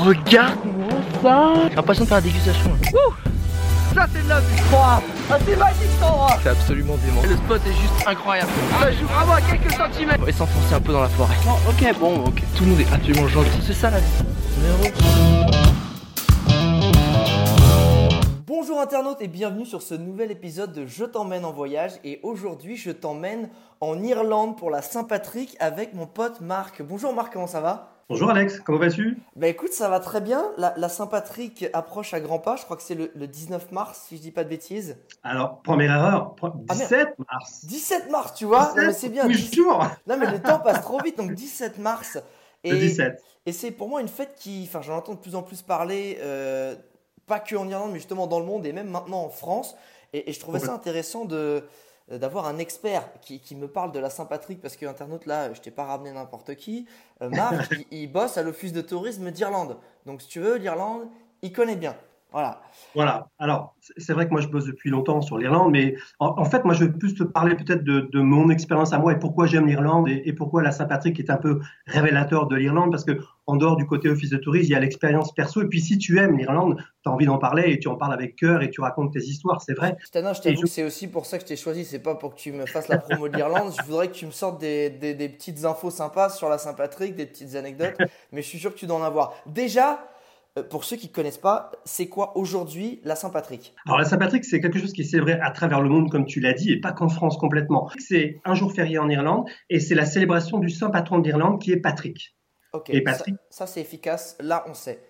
regarde-moi ça J'ai l'impression de faire la dégustation. Ça c'est de la vie Ah c'est magique cet endroit C'est absolument dément. Le spot est juste incroyable. Ça joue vraiment à quelques centimètres On va s'enfoncer un peu dans la forêt. ok, bon, ok. Tout le monde est absolument gentil. C'est ça la vie. Bonjour internautes et bienvenue sur ce nouvel épisode de Je t'emmène en voyage et aujourd'hui je t'emmène en Irlande pour la Saint-Patrick avec mon pote Marc. Bonjour Marc, comment ça va? Bonjour Alex, comment vas-tu? Bah écoute, ça va très bien. La, la Saint-Patrick approche à grands pas, je crois que c'est le, le 19 mars si je dis pas de bêtises. Alors, première erreur, pro- Ah, 17 mars. 17 mars, tu vois Non, mais c'est bien. Oui, 17 jour Non mais le temps passe trop vite, donc 17 mars. Et, Le 17. et c'est pour moi une fête qui, enfin j'en entends de plus en plus parler, euh, pas que en Irlande, mais justement dans le monde et même maintenant en France. Et, et je trouvais ça intéressant de d'avoir un expert qui, qui me parle de la Saint-Patrick parce que internaute là, je t'ai pas ramené n'importe qui. Euh, Marc, il, il bosse à l'office de tourisme d'Irlande. Donc si tu veux, l'Irlande, il connaît bien. Voilà. Voilà. Alors, c'est- vrai que moi, je bosse depuis longtemps sur l'Irlande, mais en, en fait, moi, je veux plus te parler peut-être de, de mon expérience à moi et pourquoi j'aime l'Irlande et, et pourquoi la Saint-Patrick est un peu révélateur de l'Irlande, parce que en dehors du côté office de tourisme, il y a l'expérience perso. Et puis, si tu aimes l'Irlande, tu as envie d'en parler et tu en parles avec cœur et tu racontes tes histoires, c'est vrai. T'avoue, je t'avoue je- que c'est aussi pour ça que je t'ai choisi. C'est pas pour que tu me fasses la promo de l'Irlande. Je voudrais que tu me sortes des, des- des petites infos sympas sur la Saint-Patrick, des petites anecdotes. Mais je suis sûr que tu dois en avoir. Déjà, euh, pour ceux qui ne connaissent pas, c'est quoi aujourd'hui la Saint-Patrick? Alors, la Saint-Patrick, c'est quelque chose qui est célébré à travers le monde, comme tu l'as dit, et pas qu'en France complètement. C'est un jour férié en Irlande et c'est la célébration du saint patron d'Irlande qui est Patrick. Ok, Et Patrick ça, c'est efficace. Là, on sait.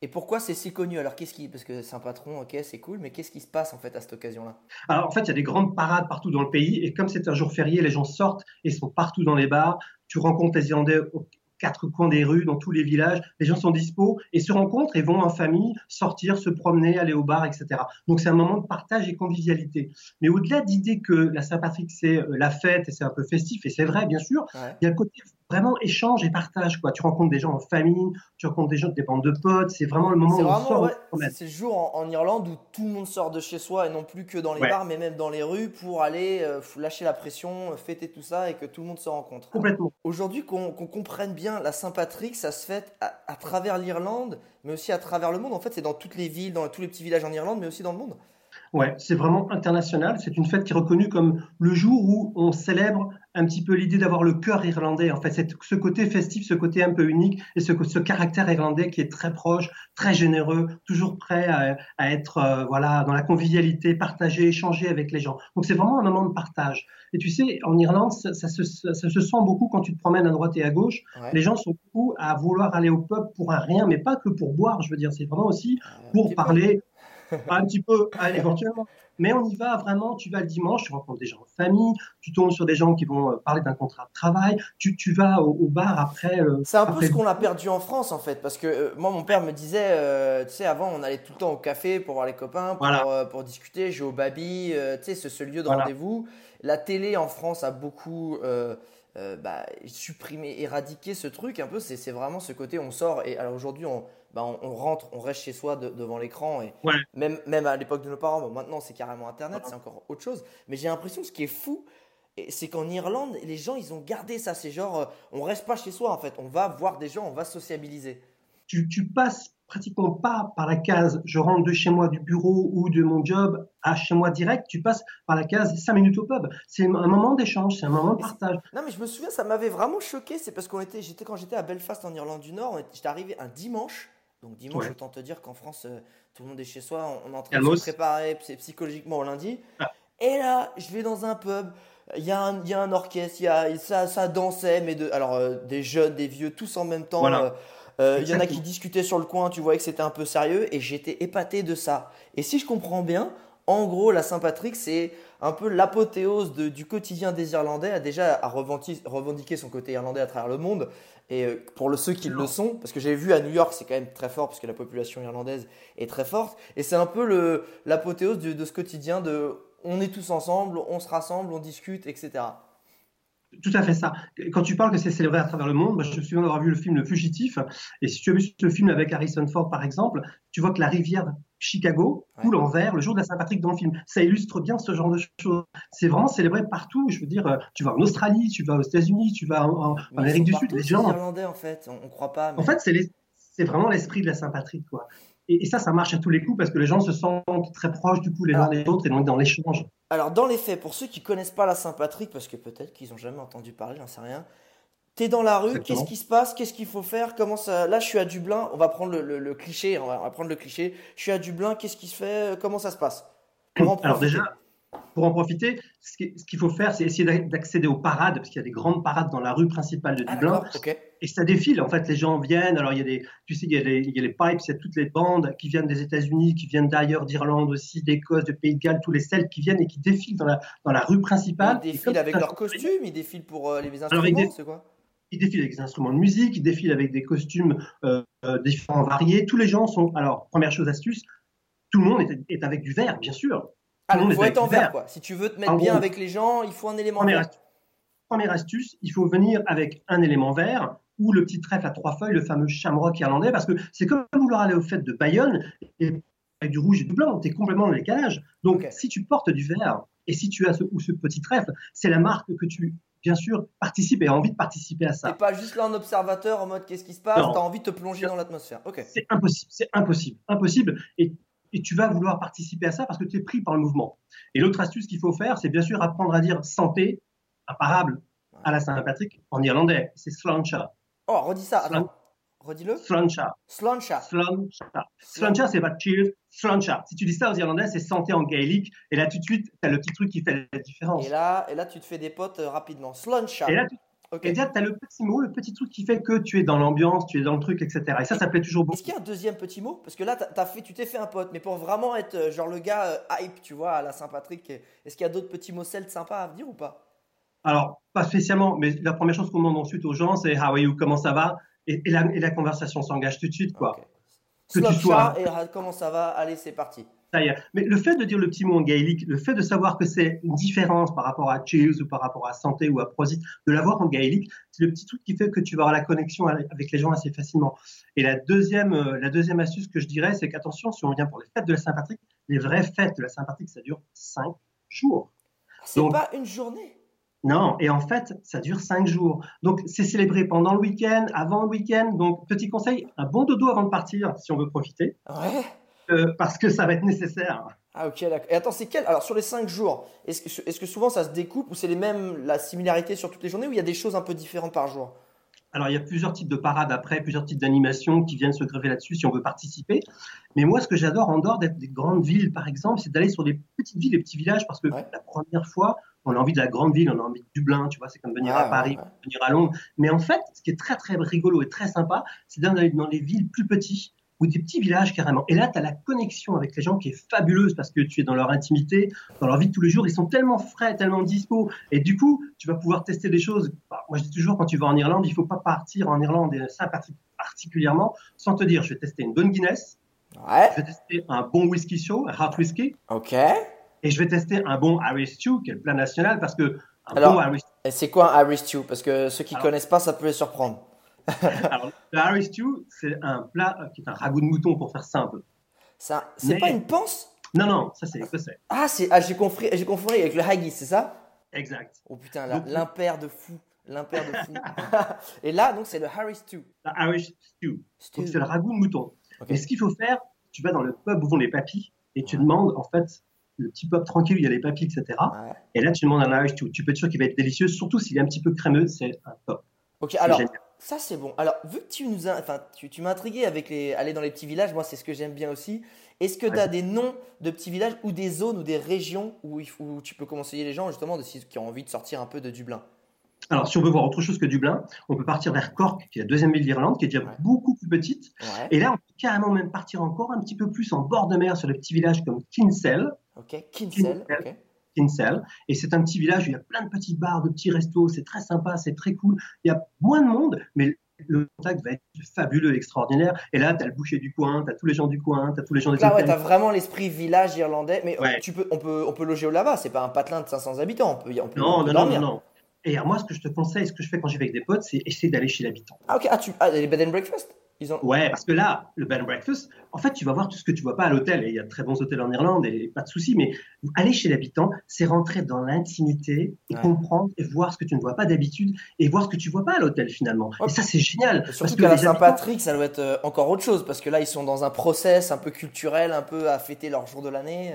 Et pourquoi c'est si connu? Alors, qu'est-ce qui. Parce que c'est un patron, ok, c'est cool, mais qu'est-ce qui se passe en fait à cette occasion-là? Alors, en fait, il y a des grandes parades partout dans le pays. Et comme c'est un jour férié, les gens sortent et sont partout dans les bars. Tu rencontres les Irlandais aux quatre coins des rues, dans tous les villages. Les gens sont dispo et se rencontrent et vont en famille sortir, se promener, aller au bar, etc. Donc, c'est un moment de partage et convivialité. Mais au-delà d'idée que la Saint-Patrick, c'est euh, la fête et c'est un peu festif, et c'est vrai, bien sûr, Ouais. il y a le côté vraiment échange et partage. Quoi. Tu rencontres des gens en famille, tu rencontres des gens, des bandes de potes. C'est vraiment le moment où on sort. ouais, c'est le jour en, en Irlande où tout le monde sort de chez soi et non plus que dans les Ouais. bars, mais même dans les rues pour aller euh, lâcher la pression, euh, fêter tout ça et que tout le monde se rencontre. Complètement. Aujourd'hui, qu'on comprenne bien la Saint-Patrick, ça se fait à, à travers l'Irlande, mais aussi à travers le monde. En fait, c'est dans toutes les villes, dans tous les petits villages en Irlande, mais aussi dans le monde. Ouais, c'est vraiment international. C'est une fête qui est reconnue comme le jour où on célèbre un petit peu l'idée d'avoir le cœur irlandais. En fait, c'est ce côté festif, ce côté un peu unique et ce, ce caractère irlandais qui est très proche, très généreux, toujours prêt à, à être euh, voilà dans la convivialité, partager, échanger avec les gens. Donc c'est vraiment un moment de partage. Et tu sais, en Irlande, ça, ça se, ça se sent beaucoup quand tu te promènes à droite et à gauche. Ouais. Les gens sont beaucoup à vouloir aller au pub pour un rien, mais pas que pour boire. Je veux dire, c'est vraiment aussi Euh, pour parler un petit peu ah, éventuellement. Mais on y va vraiment, tu vas le dimanche, tu rencontres des gens en famille, tu tombes sur des gens qui vont euh, parler d'un contrat de travail, tu, tu vas au, au bar après. euh, C'est un peu ce qu'on a perdu en France en fait, parce que euh, moi mon père me disait, euh, tu sais, avant on allait tout le temps au café pour voir les copains, pour, Voilà. pour discuter, jouer au baby, tu sais, ce, ce lieu de Voilà. rendez-vous. La télé en France a beaucoup bah, supprimé, éradiqué ce truc un peu. C'est c'est vraiment ce côté, on sort et alors aujourd'hui on, bah, on, on rentre, on reste chez soi de- devant l'écran et Ouais. même, même à l'époque de nos parents, maintenant c'est carrément Internet, c'est encore autre chose. Mais j'ai l'impression que ce qui est fou, c'est qu'en Irlande, les gens, ils ont gardé ça. C'est genre, euh, on reste pas chez soi en fait. On va voir des gens, on va sociabiliser. tu, tu passes pratiquement pas par la case je rentre de chez moi du bureau ou de mon job à chez moi direct, tu passes par la case 5 minutes au pub. C'est un moment d'échange, c'est un moment de partage. Non, mais je me souviens, ça m'avait vraiment choqué. C'est parce qu'on était, j'étais quand j'étais à Belfast en Irlande du Nord, j'étais arrivé un dimanche. Donc dimanche, Ouais. autant te dire qu'en France, euh, tout le monde est chez soi. On, on est en train Calmos. de se préparer psy- psychologiquement au lundi. Ah. Et là, je vais dans un pub. Il y, a un- y a un orchestre, il y a, ça, ça dansait, mais de, alors euh, des jeunes, des vieux, tous en même temps. Voilà. euh, il y en a qui discutaient sur le coin, tu voyais que c'était un peu sérieux, et j'étais épaté de ça. Et si je comprends bien, en gros, la Saint-Patrick, c'est un peu l'apothéose du quotidien des Irlandais, a déjà à revendiquer, son côté irlandais à travers le monde. Et euh, pour ceux qui le sont, parce que j'ai vu à New York, c'est quand même très fort, parce que la population irlandaise est très forte. Et c'est un peu l'apothéose de, ce quotidien de on est tous ensemble, on se rassemble, on discute, etc. Tout à fait ça. Quand tu parles que c'est célébré à travers le monde, je me souviens d'avoir vu le film Le Fugitif. Et si tu as vu ce film avec Harrison Ford, par exemple, tu vois que la rivière Chicago coule en vert le jour de la Saint-Patrick dans le film. Ça illustre bien ce genre de choses. C'est vraiment célébré partout. Je veux dire, euh, tu vas en Australie, tu vas aux États-Unis, tu vas en, Amérique du Sud. Les gens, Irlandais, en fait, on, on croit pas. mais- en fait, c'est vraiment l'esprit de la Saint-Patrick, quoi. Et, ça, ça marche à tous les coups parce que les gens se sentent très proches du coup les uns des autres et donc dans l'échange. Alors, dans les faits, pour ceux qui connaissent pas la Saint-Patrick, parce que peut-être qu'ils n'ont jamais entendu parler, j'en sais rien, T'es dans la rue, qu'est-ce qui se passe Qu'est-ce qu'il faut faire Comment ça Là, je suis à Dublin. On va prendre le, cliché. On va, prendre le cliché. Je suis à Dublin. Qu'est-ce qui se fait Comment ça se passe? Alors déjà, pour en profiter, ce qu'il faut faire, c'est essayer d'accéder aux parades, parce qu'il y a des grandes parades dans la rue principale de ah, Dublin. Et ça défile. En fait, les gens viennent. Alors, il y a des, tu sais, il y a les, il y a les pipes, il y a toutes les bandes qui viennent des États-Unis, qui viennent d'ailleurs, d'Irlande aussi, d'Écosse, de Pays de Galles, tous les Celtes qui viennent et qui défilent dans la, dans la rue principale. Ils défilent avec leurs costumes, ils défilent pour euh, les instruments, c'est quoi? Ils défilent avec des instruments de musique, ils défilent avec des costumes euh, euh, différents, variés. Tous les gens sont. Alors, première chose, astuce, tout le monde est, avec du verre, bien sûr. Ah, il faut être en verre, quoi. Si tu veux te mettre bien avec les gens, il faut un élément première vert. Astuce, première astuce, il faut venir avec un élément vert ou le petit trèfle à trois feuilles, le fameux shamrock irlandais, parce que c'est comme vouloir aller aux fêtes de Bayonne et avec du rouge et du blanc, tu es complètement dans les calages. Donc, si tu portes du vert et si tu as ce, ou ce petit trèfle, c'est la marque que tu bien sûr, participe et a envie de participer à ça. Et pas juste là en observateur en mode qu'est-ce qui se passe, tu as envie de te plonger dans l'atmosphère. C'est impossible, c'est impossible, impossible. Et, et, tu vas vouloir participer à ça parce que tu es pris par le mouvement. Et l'autre astuce qu'il faut faire, c'est bien sûr apprendre à dire santé, imparable, à la Saint-Patrick en irlandais. C'est slancha. Oh, redis ça. Redis-le. Slancha. Slancha. Slancha. Slancha, c'est pas cheers. Slancha. Si tu dis ça aux Irlandais, c'est santé en gaélique. Et là, tout de suite, tu as le petit truc qui fait la différence. Et là, et là tu te fais des potes euh, rapidement. Slancha. Et là, tu okay. tu as le petit mot, le petit truc qui fait que tu es dans l'ambiance, tu es dans le truc, etc. Et ça, ça plaît toujours beaucoup. Est-ce qu'il y a un deuxième petit mot? Parce que là, as fait, tu t'es fait un pote, mais pour vraiment être euh, genre le gars euh, hype, tu vois, à la Saint-Patrick, est-ce qu'il y a d'autres petits mots celtes sympas à dire ou pas? Alors, pas spécialement, mais la première chose qu'on demande ensuite aux gens, c'est How are you? Comment ça va? Et, la, conversation s'engage tout de suite, quoi. Que tu sois... et comment ça va? Allez, c'est parti. Mais le fait de dire le petit mot en gaélique, le fait de savoir que c'est une différence par rapport à cheers ou par rapport à santé ou à prosit, de l'avoir en gaélique, c'est le petit truc qui fait que tu vas avoir la connexion avec les gens assez facilement. Et la deuxième, euh, la deuxième astuce que je dirais, c'est qu'attention, si on vient pour les fêtes de la Saint-Patrick, les vraies fêtes de la Saint-Patrick, ça dure cinq jours. C'est pas une journée? Non, et en fait, ça dure cinq jours. Donc, c'est célébré pendant le week-end, avant le week-end. Donc, petit conseil, un bon dodo avant de partir, si on veut profiter. Ouais. Euh, parce que ça va être nécessaire. Ah, ok, d'accord. Et attends, c'est quel Alors, sur les cinq jours, est-ce que, est que souvent ça se découpe ou c'est les mêmes, la similarité sur toutes les journées ou il y a des choses un peu différentes par jour? Alors, il y a plusieurs types de parades après, plusieurs types d'animations qui viennent se greffer là-dessus si on veut participer. Mais moi, ce que j'adore en dehors d'être des grandes villes, par exemple, c'est d'aller sur des petites villes, des petits villages, parce que la première fois, on a envie de la grande ville, on a envie de Dublin, tu vois, c'est comme venir à Paris, venir à Londres. Mais en fait, ce qui est très, très rigolo et très sympa, c'est d'aller dans les villes plus petites ou des petits villages carrément. Et là, tu as la connexion avec les gens qui est fabuleuse parce que tu es dans leur intimité, dans leur vie de tous les jours. Ils sont tellement frais, tellement dispo. Et du coup, tu vas pouvoir tester des choses. Bah, moi, je dis toujours, quand tu vas en Irlande, il faut pas partir en Irlande, et ça particulièrement, sans te dire, je vais tester une bonne Guinness. Ouais. Je vais tester un bon whisky show, un hard whisky. OK. Et je vais tester un bon Irish stew, qui est le plat national, parce que un Alors, bon Irish... c'est quoi un Irish stew? Parce que ceux qui ne connaissent pas, ça peut les surprendre. Alors, le Irish stew, c'est un plat euh, qui est un ragoût de mouton, pour faire simple. Ça, c'est pas une panse? Non, non, ça c'est écossais. Ah, c'est, ah, j'ai confondu, j'ai confondu avec le haggis, c'est ça? Exact. Oh putain, l'impair de fou. L'impair de fou. Et là, donc, c'est le Irish stew. Le Irish stew. c'est le ragoût de mouton. Et ce qu'il faut faire, tu vas dans le pub où vont les papis et tu demandes, en fait, le petit pop tranquille où il y a les papilles, etc. Et là, tu demandes un Irish Tu peux être sûr qu'il va être délicieux, surtout s'il est un petit peu crémeux, c'est un pop. Ok, alors ça c'est bon. Alors vu que tu nous as, enfin tu, tu m'as intrigué avec les aller dans les petits villages, moi c'est ce que j'aime bien aussi. Est-ce que tu as des noms de petits villages ou des zones ou des régions où, où tu peux conseiller les gens justement de, qui ont envie de sortir un peu de Dublin? Alors, si on veut voir autre chose que Dublin, on peut partir vers Cork, qui est la deuxième ville d'Irlande, qui est déjà beaucoup plus petite. Et là, on peut carrément même partir encore un petit peu plus en bord de mer sur les petits villages comme Kinsale. Ok, Kinsale. Kinsale. Et c'est un petit village où il y a plein de petits bars, de petits restos. C'est très sympa, c'est très cool. Il y a moins de monde, mais le contact va être fabuleux, extraordinaire. Et là, tu as le boucher du coin, tu as tous les gens du coin, tu as tous les gens des Là, ouais, tu as vraiment l'esprit village irlandais. Mais tu peux, on, peut, on peut loger là-bas, c'est pas un patelin de 500 habitants. On peut, on peut, non, non, non, non, Et alors, moi, ce que je te conseille, ce que je fais quand j'y vais avec des potes, c'est essayer d'aller chez l'habitant. Ah, ok. Ah, tu, ah, les bed and breakfast? Ils ont... Ouais, parce que là, le bed and breakfast, en fait, tu vas voir tout ce que tu vois pas à l'hôtel. Et il y a de très bons hôtels en Irlande et pas de souci. Mais aller chez l'habitant, c'est rentrer dans l'intimité et Ouais. comprendre et voir ce que tu ne vois pas d'habitude et voir ce que tu vois pas à l'hôtel finalement. Et ça, c'est génial. Et parce surtout que qu'à la Saint-Patrick, ça doit être euh, encore autre chose parce que là, ils sont dans un process un peu culturel, un peu à fêter leur jour de l'année.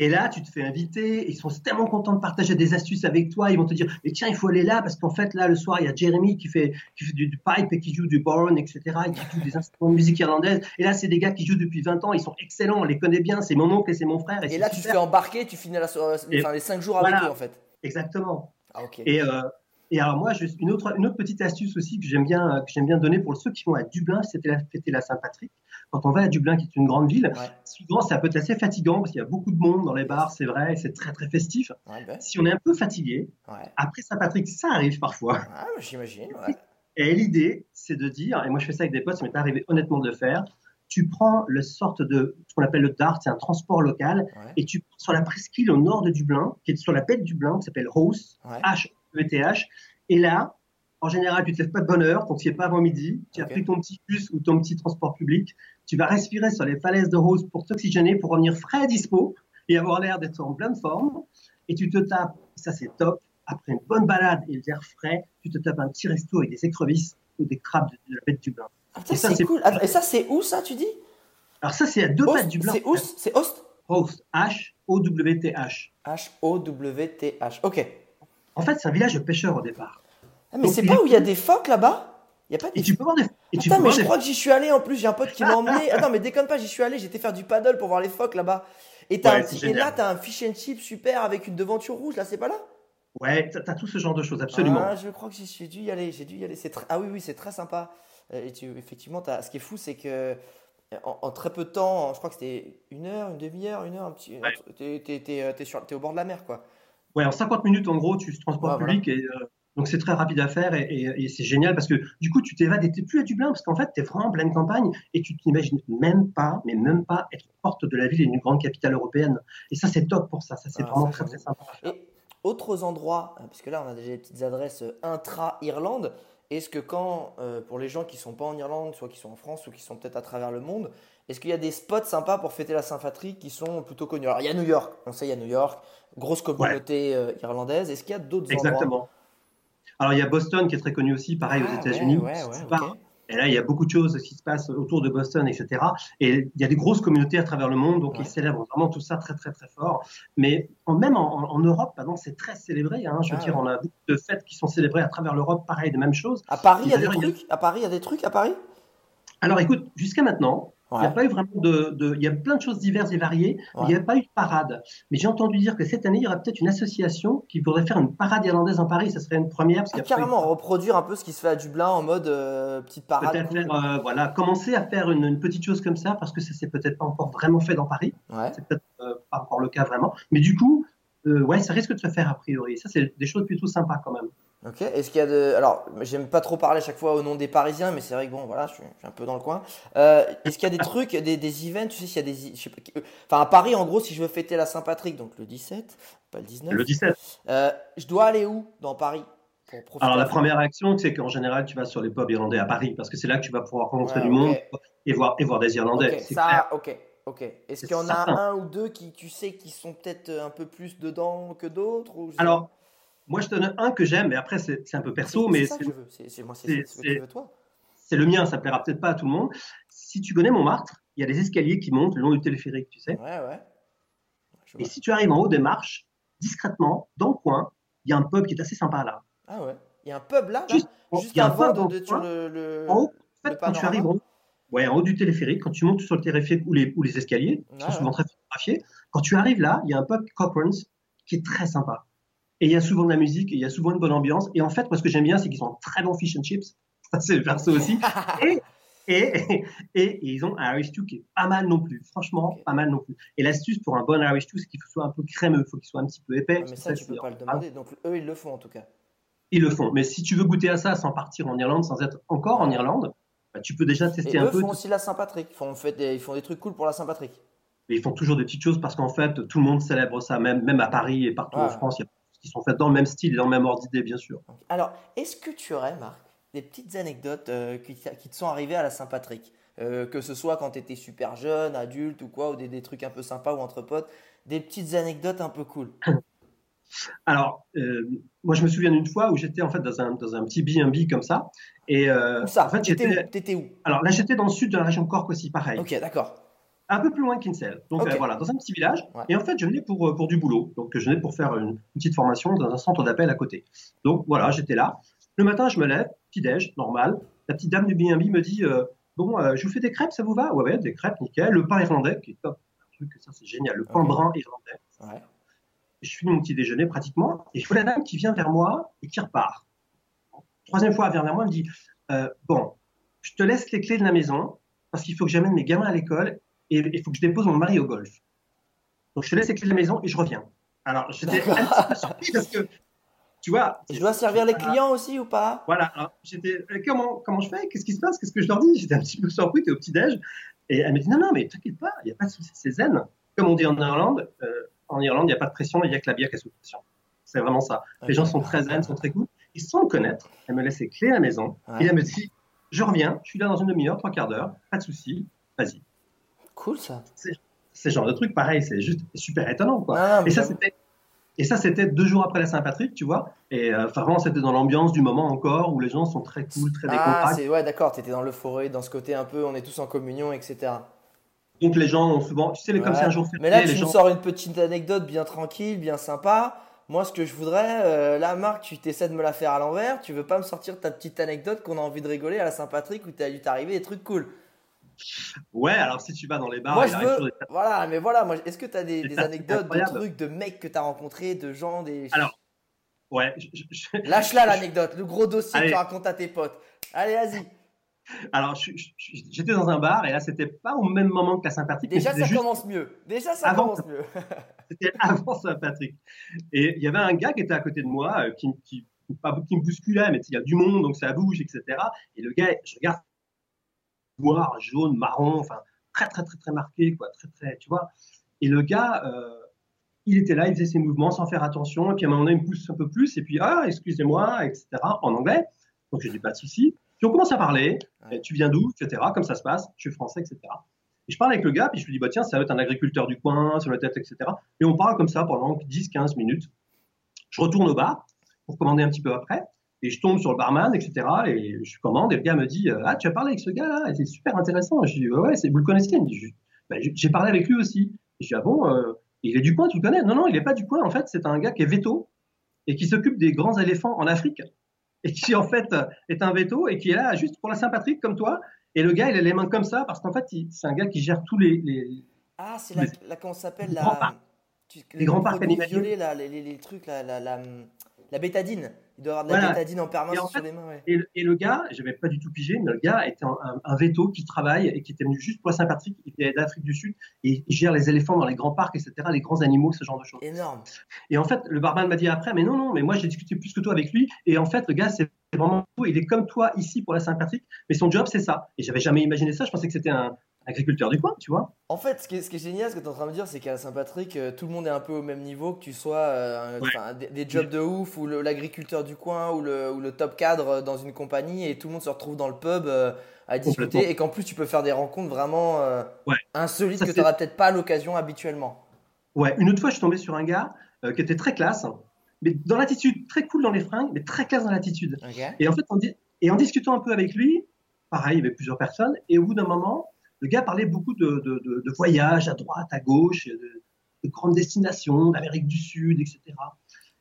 Et là, tu te fais inviter, ils sont tellement contents de partager des astuces avec toi, ils vont te dire, mais tiens, il faut aller là, parce qu'en fait, là, le soir, il y a Jeremy qui fait, qui fait du, du pipe et qui joue du boron, etc., et qui joue des instruments de musique irlandaise. Et là, c'est des gars qui jouent depuis 20 ans, ils sont excellents, on les connaît bien, c'est mon oncle et c'est mon frère. Et, là, tu te fais embarquer, tu finis la enfin, les 5 jours avec eux en fait. Exactement. Ah, ok. Et, euh, et alors moi, une autre, une autre petite astuce aussi que j'aime bien, euh, que j'aime bien donner pour ceux qui vont à Dublin, c'était la fêter la Saint-Patrick. Quand on va à Dublin, qui est une grande ville, Ouais. souvent ça peut être assez fatigant parce qu'il y a beaucoup de monde dans les bars, c'est vrai, c'est très très festif. Ouais, ben, Si on est un peu fatigué, ouais. après Saint-Patrick, ça arrive parfois. Ah, j'imagine. Ouais. Et l'idée, c'est de dire, et moi je fais ça avec des potes, ça m'est arrivé honnêtement de le faire, tu prends le sorte de, ce qu'on appelle le DART, c'est un transport local, et tu prends sur la presqu'île au nord de Dublin, qui est sur la baie de Dublin, qui s'appelle Rose, Ouais. H-E-T-H, et là, en général, tu te lèves pas de bonne heure, tu n'y es pas avant midi, tu as Ok. pris ton petit bus ou ton petit transport public, tu vas respirer sur les falaises de Rose pour t'oxygéner, pour revenir frais et dispo, et avoir l'air d'être en pleine forme, et tu te tapes, ça c'est top, après une bonne balade et l'air frais, tu te tapes un petit resto avec des écrevisses ou des crabes de, de la baie de Dublin. Ah, Et ça, c'est cool. Attends, et ça, c'est où ça, tu dis? Alors ça, c'est à deux Host de Dublin. C'est Host C'est Host? Host, H-O-W-T-H. H-O-W-T-H. Ok. En fait, c'est un village de pêcheurs au départ. Ah, mais c'est pas où il y a des phoques là-bas? Y a pas Et tu peux voir des... Et Attends, mais voir je des- crois que j'y suis allé en plus. J'ai un pote qui m'a emmené. Attends, mais déconne pas, j'y suis allé. J'étais faire du paddle pour voir les phoques là-bas. Et, t'as Ouais, un petit- et là, t'as un fish and chip super avec une devanture rouge. Là, c'est pas là? Ouais, t'as as tout ce genre de choses, absolument. Ah, je crois que j'y suis dû y aller. J'ai dû y aller. C'est très- Ah oui, oui, c'est très sympa. Euh, Et tu... effectivement, t'as- ce qui est fou, c'est que en, en très peu de temps, je crois que c'était une heure, une demi-heure, une heure, un petit. Ouais. T'es, t'es- t'es, euh, t'es sur- t'es au bord de la mer, quoi. Ouais, en 50 minutes, en gros, tu Ouais, voilà. public et euh, donc c'est très rapide à faire et, et- et c'est génial parce que du coup, tu t'évades et t'es plus à Dublin parce qu'en fait, t'es vraiment en pleine campagne et tu t'imagines même pas, mais même pas être porte de la ville et d'une grande capitale européenne. Et ça, c'est top pour ça. Ça, c'est Ah, vraiment très, très sympa. Et autres endroits, euh, parce que là on a déjà des petites adresses euh, intra-Irlande, est-ce que quand, euh, pour les gens qui sont pas en Irlande, soit qui sont en France ou qui sont peut-être à travers le monde, est-ce qu'il y a des spots sympas pour fêter la Saint-Patrick qui sont plutôt connus? Alors il y a New York, on sait il y a New York, grosse communauté irlandaise, est-ce qu'il y a d'autres endroits? Exactement. Alors, il y a Boston qui est très connu aussi, pareil Ah, aux États-Unis. Ouais, ouais, pas- ok. Et là, il y a beaucoup de choses qui se passent autour de Boston, etc. Et il y a des grosses communautés à travers le monde, donc Ouais. ils célèbrent vraiment tout ça très, très, très fort. Mais en- même en, en- Europe, pardon, c'est très célébré. Hein. Je veux Ah, dire, on a beaucoup de fêtes qui sont célébrées à travers l'Europe, pareil, de même chose. À Paris, il y a des trucs? À Paris, il y a des trucs à Paris? Alors écoute, jusqu'à maintenant, il n'y a pas eu vraiment de, de- Il y a plein de choses diverses et variées, mais il n'y a pas eu de parade. Mais j'ai entendu dire que cette année, il y aura peut-être une association qui voudrait faire une parade irlandaise en Paris. Ça serait une première. Parce Ah, qu'il y a pas eu- carrément, reproduire un peu ce qui se fait à Dublin en mode euh, petite parade. Peut-être cool. faire, euh, voilà, commencer à faire une, une petite chose comme ça, parce que ça s'est peut-être pas encore vraiment fait dans Paris. Ouais. C'est peut-être euh, pas encore le cas vraiment. Mais du coup, euh, ouais, ça risque de se faire a priori. Ça, c'est des choses plutôt sympas quand même. Ok, est-ce qu'il y a de. Alors, j'aime pas trop parler à chaque fois au nom des Parisiens, mais c'est vrai que bon, voilà, je suis, je suis un peu dans le coin. Euh, est-ce qu'il y a des trucs, des, des events, tu sais, s'il y a des. je sais pas, Enfin, à Paris, en gros, si je veux fêter la Saint-Patrick, donc le 17, pas le 19, Le 17. euh, je dois aller où dans Paris pour profiter Alors, la première action, c'est qu'en général, tu vas sur les pubs irlandais à Paris, parce que c'est là que tu vas pouvoir rencontrer Ouais, du monde et voir, et voir des Irlandais. Ça, clair. ok, ok. Est-ce qu'il y en a un ou deux qui, tu sais, qui sont peut-être un peu plus dedans que d'autres Alors, moi, je te donne un que j'aime, mais après, c'est un peu perso, mais c'est le mien, ça plaira peut-être pas à tout le monde. Si tu connais Montmartre, il y a des escaliers qui montent le long du téléphérique, tu sais. Ouais, ouais. Et si tu arrives en haut des marches, discrètement, dans le coin, il y a un pub qui est assez sympa là. Ah ouais. Il y a un pub là, là? Juste- Juste y a un avant pub de, sur le, le- En haut, en fait, quand tu arrives en haut, ouais, en haut du téléphérique, quand tu montes sur le téléphérique ou les, ou les escaliers, qui Ouais, sont souvent très photographiés, quand tu arrives là, il y a un pub Cochrane's qui est très sympa. Et il y a souvent de la musique, et il y a souvent une bonne ambiance. Et en fait, moi, ce que j'aime bien, c'est qu'ils ont très bon fish and chips. Ça, c'est le perso aussi. Et, et, et, et ils ont un Irish stew qui est pas mal non plus. Franchement, pas mal non plus. Et l'astuce pour un bon Irish stew, c'est qu'il soit un peu crémeux, il faut qu'il soit un petit peu épais. Ah, mais ça, tu c'est- peux pas le demander. Donc eux, ils le font en tout cas. Ils le font. Mais si tu veux goûter à ça sans partir en Irlande, sans être encore en Irlande, bah, tu peux déjà Et tester un eux peu. font aussi la Saint-Patrick. Ils font, en fait des, ils font des trucs cool pour la Saint-Patrick. Mais ils font toujours des petites choses parce qu'en fait, tout le monde célèbre ça, même, même à Paris et partout en. France. Il y a qui sont faites dans le même style et dans le même ordre d'idée, bien sûr. Alors, est-ce que tu aurais, Marc, des petites anecdotes euh, qui, qui te sont arrivées à la Saint-Patrick? Euh, Que ce soit quand tu étais super jeune, adulte ou quoi, ou des, des trucs un peu sympas ou entre potes. Des petites anecdotes un peu cool. Alors, euh, moi, je me souviens d'une fois où j'étais en fait dans un, dans un petit B&B comme ça. Et euh, ça en fait, j'étais. où? T'étais où? Alors là, j'étais dans le sud de la région Cork aussi, pareil. Ok, d'accord. un peu plus loin que Kinsale. Donc euh, voilà, dans un petit village. Ouais. Et en fait, je venais pour, pour du boulot. Donc je venais pour faire une, une petite formation dans un centre d'appel à côté. Donc voilà, j'étais là. Le matin, je me lève, petit déj, normal. La petite dame du B&B me dit bon, je vous fais des crêpes, ça vous va? Ouais, ouais, des crêpes, nickel. Le pain irlandais, qui est top. Un truc, ça c'est génial. Le pain brun irlandais. Ouais. Je finis mon petit déjeuner pratiquement. Et je vois la dame qui vient vers moi et qui repart. Troisième fois, elle vient vers moi, elle me dit euh, bon, je te laisse les clés de la maison parce qu'il faut que j'amène mes gamins à l'école et il faut que je dépose mon mari au golf. Donc je te laisse les clés de la maison et je reviens. Alors j'étais un petit peu surpris parce que tu vois. Je dois servir les clients aussi ou pas? Voilà. J'étais euh, comment comment je fais? Qu'est-ce qui se passe? Qu'est-ce que je leur dis? J'étais un petit peu surpris. T'es au petit déj et elle me dit non non mais t'inquiète pas, il n'y a pas de souci, c'est zen. Comme on dit en Irlande, euh, en Irlande il n'y a pas de pression, il n'y a que la bière qui est sous pression. C'est vraiment ça. Les gens sont très zen, sont très cool. Ils me connaître, elle me laisse les clés à la maison Ouais. et elle me dit je reviens, je suis là dans une demi-heure, trois quarts d'heure, pas de souci, vas-y. Cool ça. C'est ce genre de truc, pareil, c'est juste super étonnant, quoi. Mais et ça, c'était. Et ça, c'était deux jours après la Saint-Patrick, tu vois. Et euh, enfin, vraiment, c'était dans l'ambiance du moment encore où les gens sont très cool, très Ah, décontractés. c'est ouais, d'accord. T'étais dans l'euphorie, dans ce côté un peu, on est tous en communion, etc. Donc les gens ont souvent, tu sais, comme Ouais. c'est un jour férié, Mais là, les tu gens. nous sors une petite anecdote bien tranquille, bien sympa. Moi, ce que je voudrais, euh, là, Marc, tu t'essaies de me la faire à l'envers. Tu veux pas me sortir ta petite anecdote qu'on a envie de rigoler à la Saint-Patrick où t'as dû t'arriver des trucs cool. Ouais, alors si tu vas dans les bars, moi, je veux. Voilà, mais voilà, moi, est-ce que des, C'est des anecdotes, de trucs, de mecs que t'as rencontrés, de gens, des. Alors, Ouais, je- Lâche-la l'anecdote, le gros dossier que tu racontes à tes potes. Allez, vas-y. Alors j'étais dans un bar et là, c'était pas au même moment que la Saint-Patrick. Déjà, ça juste- commence mieux. Déjà, ça Avant. commence mieux. C'était avant Saint-Patrick. Et il y avait un gars qui était à côté de moi, euh, qui, qui, pas, qui me bousculait, mais il y a du monde, donc ça bouge, etc. Et le gars, je regarde, noir, jaune, marron, enfin, très, très, très, très marqué, quoi, très, très, tu vois. Et le gars, euh, il était là, il faisait ses mouvements sans faire attention, et puis à un moment donné, il me pousse un peu plus, et puis, ah, excusez-moi, etc., en anglais. Donc, je dis pas de souci. Puis on commence à parler, Ouais. et tu viens d'où, etc., comme ça se passe, je suis français, etc. Et je parle avec le gars, puis je lui dis, bah tiens, ça va être un agriculteur du coin, sur la tête, etc. Et on parle comme ça pendant 10-15 minutes. Je retourne au bar pour commander un petit peu après, et je tombe sur le barman, etc. Et je commande, et le gars me dit, ah, tu as parlé avec ce gars-là, et c'est super intéressant. Je dis, ouais, vous le connaissez Il me dit, Je- bah, J'ai parlé avec lui aussi. Et je dis, ah bon, euh, il est du coin, tu le connais Non, non, il n'est pas du coin, en fait, c'est un gars qui est veto, et qui s'occupe des grands éléphants en Afrique, et qui, en fait, est un veto, et qui est là juste pour la Saint-Patrick, comme toi. Et le gars, il a les mains comme ça, parce qu'en fait, c'est un gars qui gère tous les, les, Ah, c'est la, la comment s'appelle Les la. grands parcs. tu- Les grands parcs animaliers. violets, là, les, les, trucs, la, la, la, la bétadine. Il doit avoir de la Voilà. bétadine en permanence sur les mains. Ouais. Et, le- et le gars, j'avais pas du tout pigé, mais le gars était un, un- un veto qui travaille et qui était venu juste pour la Saint-Patrick, il était d'Afrique du Sud, et il gère les éléphants dans les grands parcs, etc., les grands animaux, ce genre de choses. Énorme. Et en fait, le barman m'a dit après, mais non, non, mais moi j'ai discuté plus que toi avec lui, et en fait, le gars, c'est vraiment, il est comme toi ici pour la Saint-Patrick, mais son job, c'est ça. Et j'avais jamais imaginé ça, je pensais que c'était un agriculteur du coin, tu vois. En fait, ce qui est, ce qui est génial, ce que tu es en train de me dire, c'est qu'à Saint-Patrick, euh, tout le monde est un peu au même niveau, que tu sois euh, Ouais. des, des jobs de ouf, ou l'agriculteur du coin, ou le, ou le top cadre euh, dans une compagnie, et tout le monde se retrouve dans le pub euh, à discuter, et qu'en plus, tu peux faire des rencontres vraiment euh, Ouais. insolites Ça, que tu n'auras peut-être pas l'occasion habituellement. Ouais, une autre fois, je suis tombé sur un gars qui était très classe, mais dans l'attitude, très cool dans les fringues, mais très classe dans l'attitude. Et en fait, et en discutant un peu avec lui, pareil, il y avait plusieurs personnes, et au bout d'un moment, le gars parlait beaucoup de, de, de- de voyages à droite, à gauche, de, de grandes destinations, d'Amérique du Sud, etc.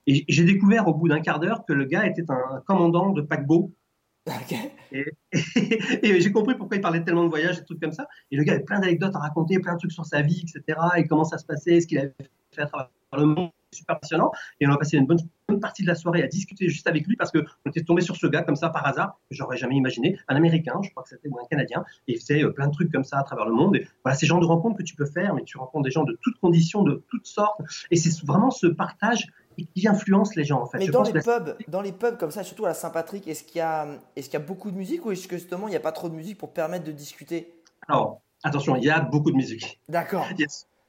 Et j'ai découvert au bout d'un quart d'heure que le gars était un commandant de paquebot. Et j'ai compris pourquoi il parlait tellement de voyages et de trucs comme ça. Et le gars avait plein d'anecdotes à raconter, plein de trucs sur sa vie, etc. Et comment ça se passait, ce qu'il avait fait à travers le monde. Super passionnant. Et on a passé une bonne, bonne partie de la soirée à discuter juste avec lui parce qu'on était tombé sur ce gars comme ça par hasard, que j'aurais jamais imaginé. Un Américain, je crois que c'était, ou un Canadien. Et il faisait euh, plein de trucs comme ça à travers le monde. Et voilà, ces genres de rencontres que tu peux faire, mais tu rencontres des gens de toutes conditions, de toutes sortes. Et c'est vraiment ce partage qui influence les gens, en fait. Mais Je dans pense les, la- pubs, dans les pubs comme ça, surtout à la Saint-Patrick, est-ce qu'il y, a- est-ce qu'il y a beaucoup de musique ou est-ce que justement il n'y a pas trop de musique pour permettre de discuter? Alors, attention, il y a beaucoup de musique. D'accord.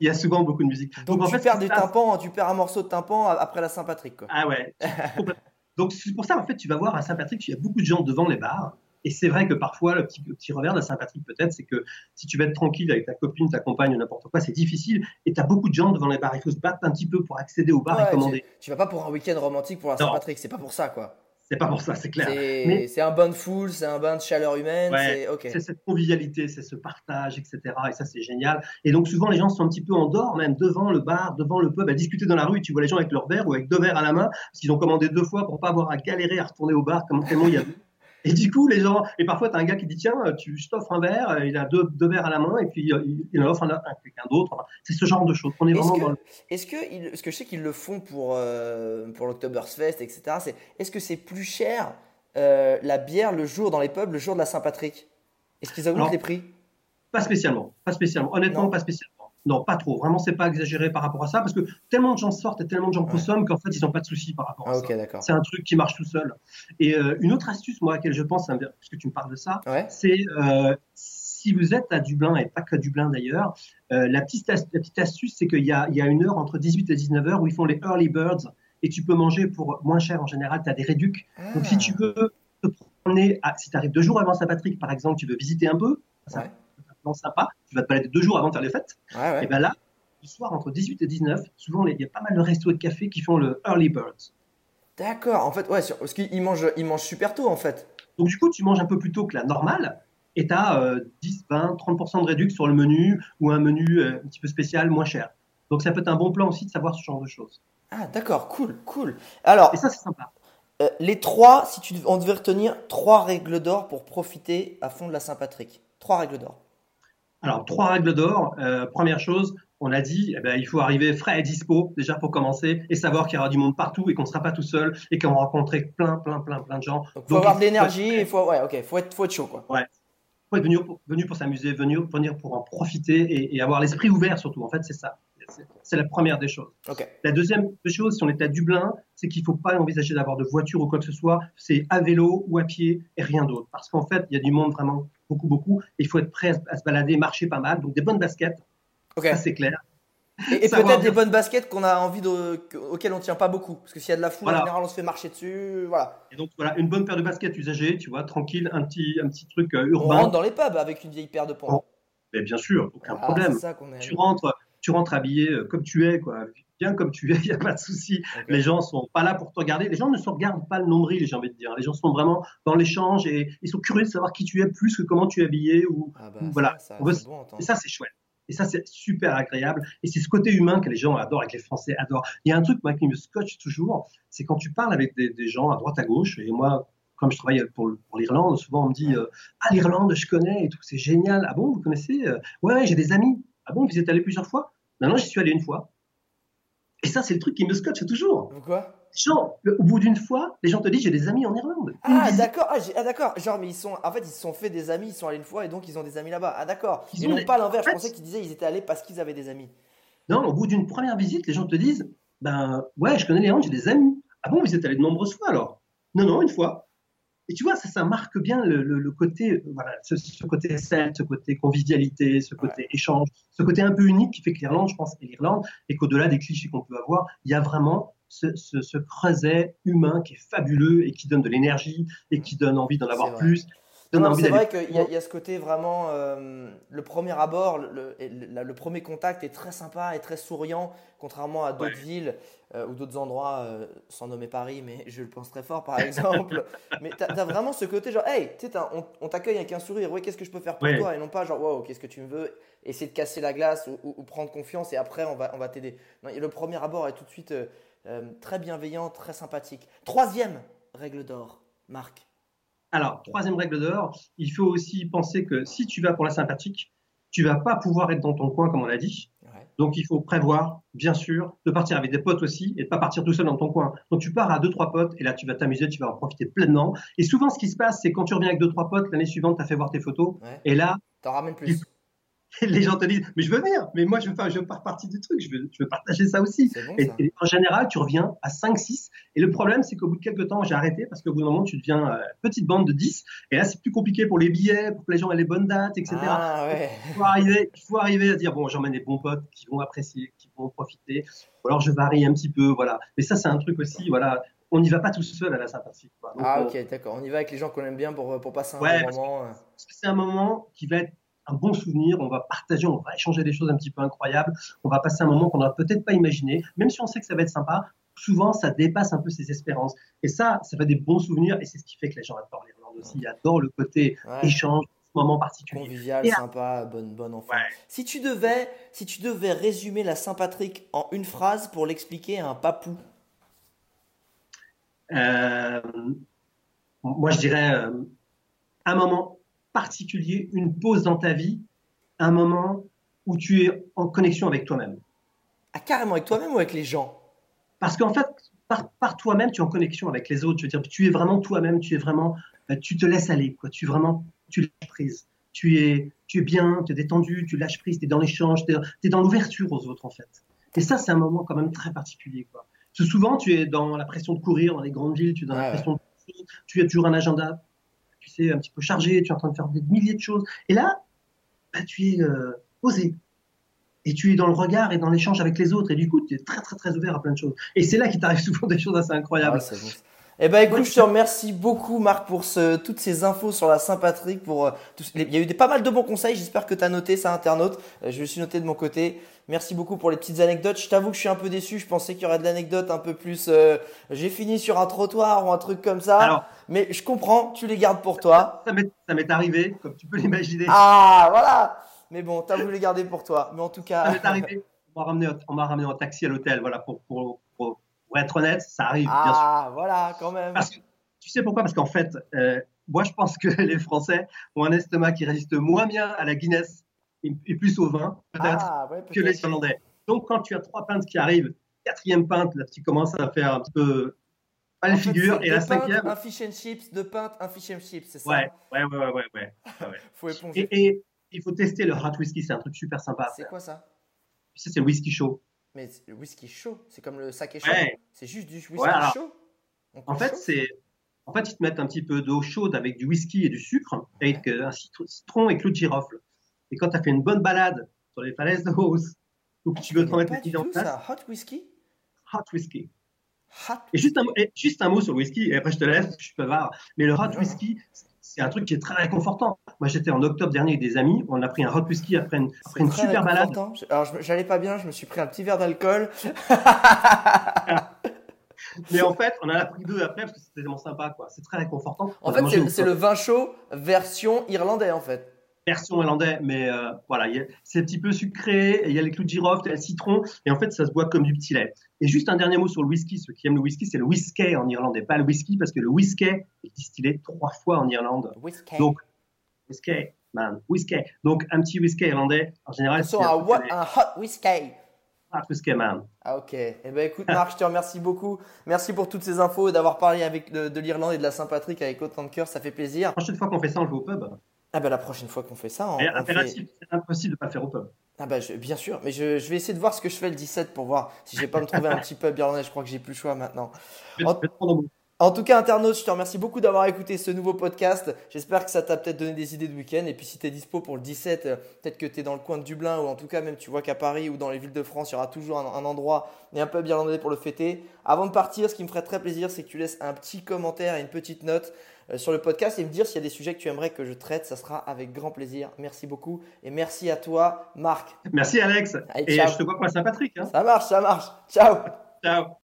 il y a souvent beaucoup de musique. Donc, en tu fait, perds du passe- tympan, tu perds un morceau de tympan après la Saint-Patrick. Ah ouais. Donc c'est pour ça, en fait, tu vas voir à Saint-Patrick, il y a beaucoup de gens devant les bars. Et c'est vrai que parfois, le petit, petit revers de Saint-Patrick, peut-être, c'est que si tu vas être tranquille avec ta copine, ta compagne ou n'importe quoi, c'est difficile. Et tu as beaucoup de gens devant les bars. Il faut se battre un petit peu pour accéder au bar Ouais, et commander. tu, tu vas pas pour un week-end romantique pour la. Saint-Patrick, c'est pas pour ça quoi. C'est pas pour ça, c'est clair. C'est un bain de foule, c'est un bain de chaleur humaine, Ouais, c'est ok. C'est cette convivialité, c'est ce partage, etc. Et ça, c'est génial. Et donc, souvent, les gens sont un petit peu en dehors, même devant le bar, devant le pub, à discuter dans la rue. Tu vois les gens avec leur verre ou avec deux verres à la main, parce qu'ils ont commandé deux fois pour pas avoir à galérer à retourner au bar, comme tellement il y a. Et du coup, les gens. Et parfois, tu as un gars qui dit Tiens, tu, je t'offre un verre, il a deux, deux verres à la main, et puis euh, il, il en offre un à quelqu'un d'autre. Enfin, c'est ce genre de choses. On est Est-ce vraiment que, dans le. est-ce que, parce que je sais qu'ils le font pour, euh, pour l'Oktoberfest, etc. C'est, est-ce que c'est plus cher euh, la bière le jour dans les pubs, le jour de la Saint-Patrick? Est-ce qu'ils augmentent les prix? Pas spécialement. Pas spécialement. Honnêtement, Non. pas spécialement. Non, pas trop. Vraiment, c'est pas exagéré par rapport à ça, parce que tellement de gens sortent et tellement de gens Ouais. consomment qu'en fait, ils n'ont pas de soucis par rapport à Ah ça. ok, d'accord. C'est un truc qui marche tout seul. Et euh, une autre astuce, moi, à laquelle je pense, ça puisque tu me parles de ça, Ouais. c'est euh, si vous êtes à Dublin, et pas que à Dublin d'ailleurs, euh, la, petite as- la petite astuce, c'est qu'il y a, il y a une heure entre 18 et 19 heures où ils font les early birds et tu peux manger pour moins cher en général, tu as des réducs. Donc si tu veux te promener, à- si tu arrives deux jours avant Saint-Patrick, par exemple, tu veux visiter un peu, ça Ouais. Plan sympa, tu vas te balader deux jours avant de faire les fêtes, Ouais, ouais. et bien là, le soir entre 18 et 19, souvent il y a pas mal de restos et de cafés qui font le early birds. D'accord. En fait, ouais, sur- parce qu'ils mangent, ils mangent super tôt en fait. Donc, du coup, tu manges un peu plus tôt que la normale et tu as 10, 20, 30% de réduction sur le menu ou un menu euh, un petit peu spécial, moins cher. Donc, ça peut être un bon plan aussi de savoir ce genre de choses. Ah d'accord, cool, cool. Alors, Et ça, c'est sympa. euh, les trois, si tu, on devait retenir trois règles d'or pour profiter à fond de la Saint-Patrick. Trois règles d'or. Alors, trois règles d'or. Euh, première chose, on a dit, eh ben, il faut arriver frais et dispo, déjà pour commencer, et savoir qu'il y aura du monde partout et qu'on ne sera pas tout seul et qu'on va rencontrer plein, plein, plein, plein de gens. Donc faut Donc, avoir il de l'énergie, il faut, ouais, ok, faut être, faut être chaud quoi. faut être venu pour, venu pour s'amuser, venir, venir pour en profiter et, et avoir l'esprit ouvert surtout. En fait, c'est ça. C'est- la première des choses. Ok. La deuxième des choses, si on est à Dublin, c'est qu'il ne faut pas envisager d'avoir de voiture ou quoi que ce soit. C'est à vélo ou à pied et rien d'autre. Parce qu'en fait, il y a du monde vraiment beaucoup, beaucoup. Et il faut être prêt à, se- balader, marcher pas mal. Donc des bonnes baskets, Ok. ça c'est clair. Et, peut-être des bonnes baskets qu'on a envie de, que- auxquelles on tient pas beaucoup. Parce que s'il y a de la foule, Voilà. en général, on se fait marcher dessus. Voilà. Et donc voilà, une bonne paire de baskets usagées, tu vois, tranquille, un petit, un petit truc euh, On urbain. rentre dans les pubs avec une vieille paire de pompes. Oh, Mais bien sûr, aucun problème. Ça rentres, tu rentres habillé euh, comme tu es, quoi. Bien comme tu es, il n'y a pas de souci. Les gens sont pas là pour te regarder. Les gens ne se regardent pas le nombril, j'ai envie de dire. Les gens sont vraiment dans l'échange et ils sont curieux de savoir qui tu es plus que comment tu es habillé. Ou... Ah bah, Voilà. ça, veut- bon. Et ça, c'est chouette. Et ça, c'est super agréable. Et c'est ce côté humain que les gens adorent et que les Français adorent. Il y a un truc, moi, qui me scotche toujours, c'est quand tu parles avec des, des gens à droite, à gauche. Et moi, comme je travaille pour, pour l'Irlande, souvent on me dit euh, Ah, l'Irlande, je connais et tout, c'est génial. Ah bon, vous connaissez Euh, Ouais, ouais, j'ai des amis. Ah bon, vous y êtes allé plusieurs fois? Non, non, j'y suis allé une fois. Et ça, c'est le truc qui me scotche toujours. Pourquoi? Genre, le- au bout d'une fois, les gens te disent J'ai des amis en Irlande. Ah d'accord, ah, j'ai- ah, d'accord. Genre mais ils sont, en fait ils se sont fait des amis, ils sont allés une fois et donc ils ont des amis là-bas. Ah d'accord. Ils Et ont non des- pas l'inverse. Je pensais qu'ils disaient ils étaient allés parce qu'ils avaient des amis. Non, au bout d'une première visite, les gens te disent Ben ouais, je connais Léon, j'ai des amis. Ah bon, vous êtes allé de nombreuses fois alors? Non, non, une fois. Et tu vois, ça, ça marque bien le, le- le côté, euh, voilà, ce, ce côté celte, ce côté convivialité, ce côté échange, ce côté un peu unique qui fait que l'Irlande, je pense, est l'Irlande, et qu'au-delà des clichés qu'on peut avoir, il y a vraiment ce, ce, ce creuset humain qui est fabuleux et qui donne de l'énergie et qui donne envie d'en avoir plus. Non, c'est vrai qu'il y, a- il y a ce côté vraiment, euh, le premier abord, le, et le- le premier contact est très sympa et très souriant, contrairement à d'autres Ouais. villes euh, ou d'autres endroits, euh, sans nommer Paris, mais je le pense très fort par exemple. mais tu as, vraiment ce côté genre, hey, on, on t'accueille avec un sourire, ouais, qu'est-ce que je peux faire pour Ouais. toi? Et non pas genre, wow, qu'est-ce que tu me veux? Essayer de casser la glace ou, ou- ou prendre confiance et après on va, on va t'aider. Le premier abord est tout de suite très bienveillant, très sympathique. Troisième règle d'or, Marc. Alors, troisième règle d'or, il faut aussi penser que si tu vas pour la sympathique, tu vas pas pouvoir être dans ton coin, comme on l'a dit. Ouais. Donc, il faut prévoir, bien sûr, de partir avec des potes aussi et de pas partir tout seul dans ton coin. Donc, tu pars à deux, trois potes et là, tu vas t'amuser, tu vas en profiter pleinement. Et souvent, ce qui se passe, c'est quand tu reviens avec deux, trois potes, l'année suivante, tu as fait voir tes photos Ouais. et là, T'en ramènes plus. les gens te disent, mais je veux venir, mais moi, je veux, faire, je veux faire partie du truc, je veux, je veux partager ça aussi. Bon Et, ça. et en général, tu reviens à 5, 6. Et le problème, c'est qu'au bout de quelques temps, j'ai arrêté parce qu'au bout d'un moment, tu deviens euh, petite bande de 10. Et là, c'est plus compliqué pour les billets, pour que les gens aient les bonnes dates, etc. Ah ouais. Il faut arriver, il faut arriver à dire bon, j'emmène des bons potes qui vont apprécier, qui vont en profiter. Ou alors je varie un petit peu, voilà. Mais ça, c'est un truc aussi, voilà. on n'y va pas tout seul à la Saint-Patrick. Ah, ok, d'accord. On y va avec les gens qu'on aime bien pour, pour passer un bon moment. Euh. C'est un moment qui va être un bon souvenir. On va partager, on va échanger des choses un petit peu incroyables. On va passer un moment qu'on n'aurait peut-être pas imaginé. Même si on sait que ça va être sympa, souvent, ça dépasse un peu ses espérances. Et ça, ça fait des bons souvenirs. Et c'est ce qui fait que les gens adorent l'Irlande aussi. Ils adorent le côté échange, moment particulier. Convivial, sympa, bonne, bonne enfant. Si, tu devais, si tu devais résumer la Saint-Patrick en une phrase pour l'expliquer à un papou euh, Moi, je dirais euh, un moment particulier, une pause dans ta vie, un moment où tu es en connexion avec toi-même. Ah, carrément avec toi-même ou avec les gens? Parce qu'en fait, par, par toi-même, tu es en connexion avec les autres. Je veux dire, tu es vraiment toi-même, tu es vraiment, euh, tu te laisses aller, quoi. Tu vraiment tu lâches prise. Tu es, tu es bien, tu es détendu, tu lâches prise, tu es dans l'échange, tu es, dans l'ouverture aux autres en fait. Et ça, c'est un moment quand même très particulier. Quoi. Parce que souvent, tu es dans la pression de courir dans les grandes villes, tu es dans la pression de tu as toujours un agenda, un petit peu chargé, tu es en train de faire des milliers de choses. Et là, bah, tu es euh, posé. Et tu es dans le regard et dans l'échange avec les autres. Et du coup, tu es très, très, très ouvert à plein de choses. Et c'est là qu'il t'arrive souvent des choses assez incroyables. Ah eh ben écoute, je te remercie beaucoup Marc pour ce, toutes ces infos sur la Saint-Patrick. Pour euh, il y a eu des, pas mal de bons conseils. J'espère que tu as noté ça, internaute. Euh, je me suis noté de mon côté. Merci beaucoup pour les petites anecdotes. Je t'avoue que je suis un peu déçu. Je pensais qu'il y aurait de l'anecdote un peu plus. Euh, j'ai fini sur un trottoir ou un truc comme ça. Alors, mais je comprends. Tu les gardes pour toi. Ça m'est arrivé, comme tu peux l'imaginer. Ah voilà. Mais bon, tu as voulu les garder pour toi. Mais en tout cas. Ça m'est arrivé. On m'a ramené, en taxi à l'hôtel, voilà, pour, pour, pour être honnête, ça arrive, ah, bien sûr. Ah, voilà, quand même. Parce que, tu sais pourquoi? Parce qu'en fait, euh, moi, je pense que les Français ont un estomac qui résiste moins bien à la Guinness et, plus au vin, peut-être, ah, que les Irlandais. Donc, quand tu as trois pintes qui arrivent, quatrième pinte, là, tu commences à faire un petit peu pas figure. Et la cinquième. Un fish and chips, deux pintes, un fish and chips, c'est ça? Ouais, ouais, ouais, ouais. ouais, ouais. faut éponger. Et, il faut tester le hot whisky, c'est un truc super sympa. C'est quoi ça? Ça, c'est le whisky chaud. Mais le whisky chaud, c'est comme le saké chaud. C'est juste du whisky chaud. en fait, c'est en fait, ils te mettent un petit peu d'eau chaude avec du whisky et du sucre, avec un citron et clou de girofle. Et quand tu as fait une bonne balade sur les falaises de Hauss, ou que tu veux te remettre les en place. hot whisky? Hot whisky. Hot et, juste un, juste un mot sur le whisky, et après je te laisse, je suis pas var. Mais le hot whisky, c'est un truc qui est très réconfortant. Moi, j'étais en octobre dernier avec des amis, on a pris un hot whisky après une, après une super balade. Alors, j'allais pas bien, je me suis pris un petit verre d'alcool. Mais en fait, on en a pris deux après parce que c'était tellement sympa, quoi. C'est très réconfortant. En fait, c'est le vin chaud version irlandais, en fait version irlandais, mais euh, voilà, c'est un petit peu sucré, il y a les clous de girofle, il y a le citron, et en fait, ça se boit comme du petit lait. Et juste un dernier mot sur le whisky, ceux qui aiment le whisky, c'est le whisky en irlandais, pas le whisky, parce que le whisky est distillé trois fois en Irlande. Whisky. Donc, whisky, man, whisky. Donc, un petit whisky irlandais, en général, c'est un, un, hot whisky. Hot whisky, man. Ah, ok. Eh ben, écoute, Marc, je te remercie beaucoup. Merci pour toutes ces infos et d'avoir parlé avec de, l'Irlande et de la Saint-Patrick avec autant de cœur. Ça fait plaisir. La prochaine fois qu'on fait ça, on le au pub. Ah bah la prochaine fois qu'on fait ça, on, impératif, c'est impossible de pas faire au pub. Ah bah bien sûr, mais je, vais essayer de voir ce que je fais le 17 pour voir si je vais pas me trouver un petit pub irlandais. Je crois que j'ai plus le choix maintenant. En, tout cas, internaute, je te remercie beaucoup d'avoir écouté ce nouveau podcast. J'espère que ça t'a peut-être donné des idées de week-end. Et puis si tu es dispo pour le 17, euh, peut-être que tu es dans le coin de Dublin ou en tout cas même tu vois qu'à Paris ou dans les villes de France, il y aura toujours un, un endroit et un pub irlandais pour le fêter. Avant de partir, ce qui me ferait très plaisir, c'est que tu laisses un petit commentaire et une petite note sur le podcast et me dire s'il y a des sujets que tu aimerais que je traite. Ça sera avec grand plaisir. Merci beaucoup et merci à toi, Marc. Merci, Alex. et je te vois pour Saint-Patrick. Hein. Ça marche, ça marche. Ciao. Ciao.